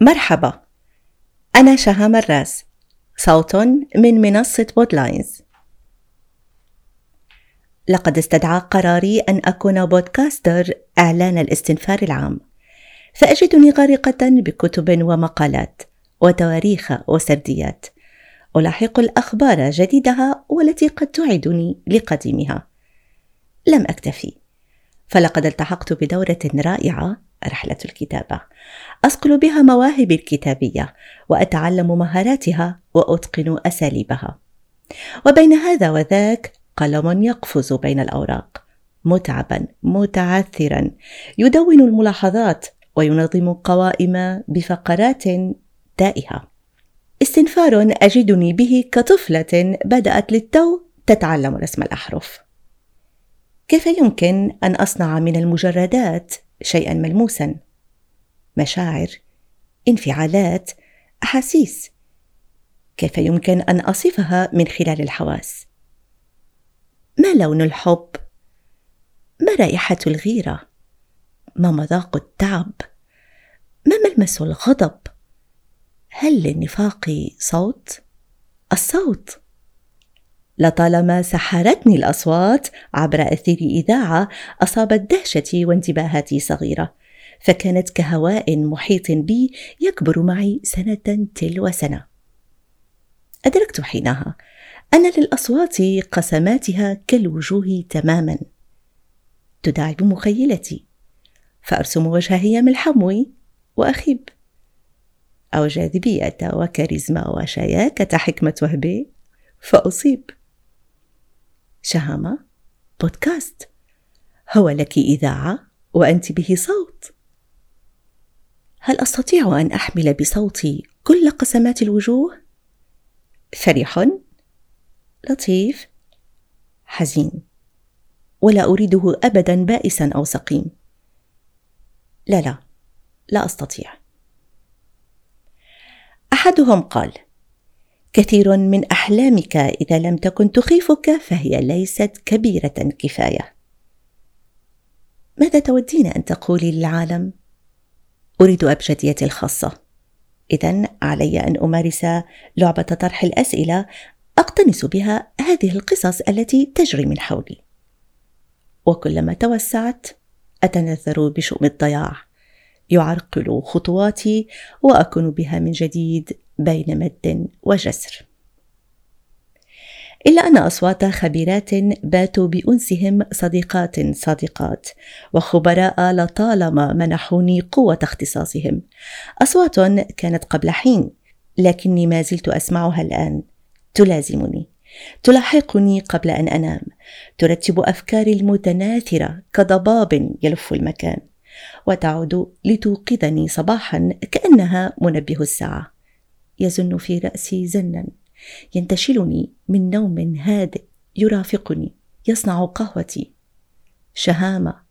مرحبا. أنا شهام الراس صوت من منصة بودلاينز. لقد استدعى قراري أن أكون بودكاستر إعلان الاستنفار العام. فأجدني غارقة بكتب ومقالات وتواريخ وسرديات. ألاحق الأخبار جديدها والتي قد تعدني لقديمها. لم أكتفي. فلقد التحقت بدورة رائعة رحلة الكتابة. أصقل بها مواهبي الكتابية وأتعلم مهاراتها وأتقن أساليبها. وبين هذا وذاك قلم يقفز بين الأوراق. متعبا متعثرا. يدون الملاحظات وينظم قوائم بفقرات تائهة. استنفار أجدني به كطفلة بدأت للتو تتعلم رسم الأحرف. كيف يمكن أن أصنع من المجردات شيئا ملموسا. مشاعر انفعالات أحاسيس. كيف يمكن أن أصفها من خلال الحواس؟ ما لون الحب؟ ما رائحة الغيرة؟ ما مذاق التعب؟ ما ملمس الغضب؟ هل للنفاق صوت؟ الصوت. لطالما سحرتني الأصوات عبر أثير إذاعة اصابت دهشتي وانتباهاتي صغيرة فكانت كهواء محيط بي يكبر معي سنة تلو سنة. أدركت حينها أن للأصوات قسماتها كالوجوه تماما. تداعب مخيلتي فأرسم وجه هيام الحموي وأخيب. أو جاذبية وكاريزما وشياكة حكمة وهبي فأصيب. شهامة بودكاست. هو لك إذاعة وأنت به صوت. هل أستطيع أن أحمل بصوتي كل قسمات الوجوه؟ فرح لطيف حزين. ولا أريده أبدا بائسا أو سقيم. لا لا لا أستطيع. أحدهم قال كثير من أحلامك إذا لم تكن تخيفك فهي ليست كبيرة كفاية. ماذا تودين أن تقولي للعالم؟ أريد أبجديتي الخاصة. اذا علي أن أمارس لعبة طرح الأسئلة. أقتنص بها هذه القصص التي تجري من حولي. وكلما توسعت اتنذر بشؤم الضياع. يعرقل خطواتي وأكون بها من جديد بين مد وجسر. إلا أن أصوات خبيرات باتوا بأنسهم صديقات صادقات وخبراء لطالما منحوني قوة اختصاصهم. أصوات كانت قبل حين لكني ما زلت أسمعها الآن. تلازمني تلاحقني قبل أن أنام ترتب أفكاري المتناثرة كضباب يلف المكان وتعود لتوقظني صباحا كأنها منبه الساعة. يزن في رأسي زنا. ينتشلني من نوم هادئ يرافقني يصنع قهوتي. شهامة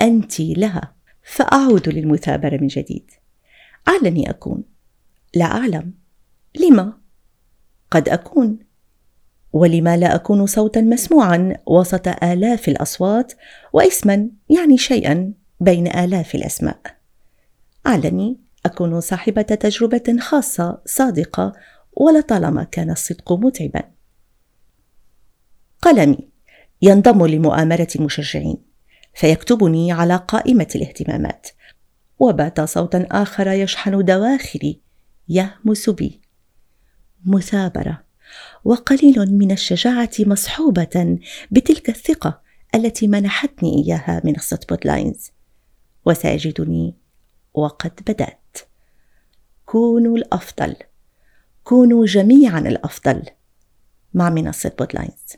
أنت لها. فأعود للمثابرة من جديد. علني أكون. لا أعلم. لما؟ قد أكون. ولما لا أكون صوتا مسموعا وسط آلاف الأصوات واسما يعني شيئا بين آلاف الأسماء. علني أكون صاحبة تجربة خاصة صادقة ولطالما كان الصدق متعبا. قلمي ينضم لمؤامرة المشجعين فيكتبني على قائمة الاهتمامات وبات صوتا آخر يشحن دواخلي يهمس بي. مثابرة وقليل من الشجاعة مصحوبة بتلك الثقة التي منحتني إياها منصه بودلاينز وسيجدني وقد بدأت. كونوا الأفضل. كونوا جميعا الأفضل. مع منصة بودلاينز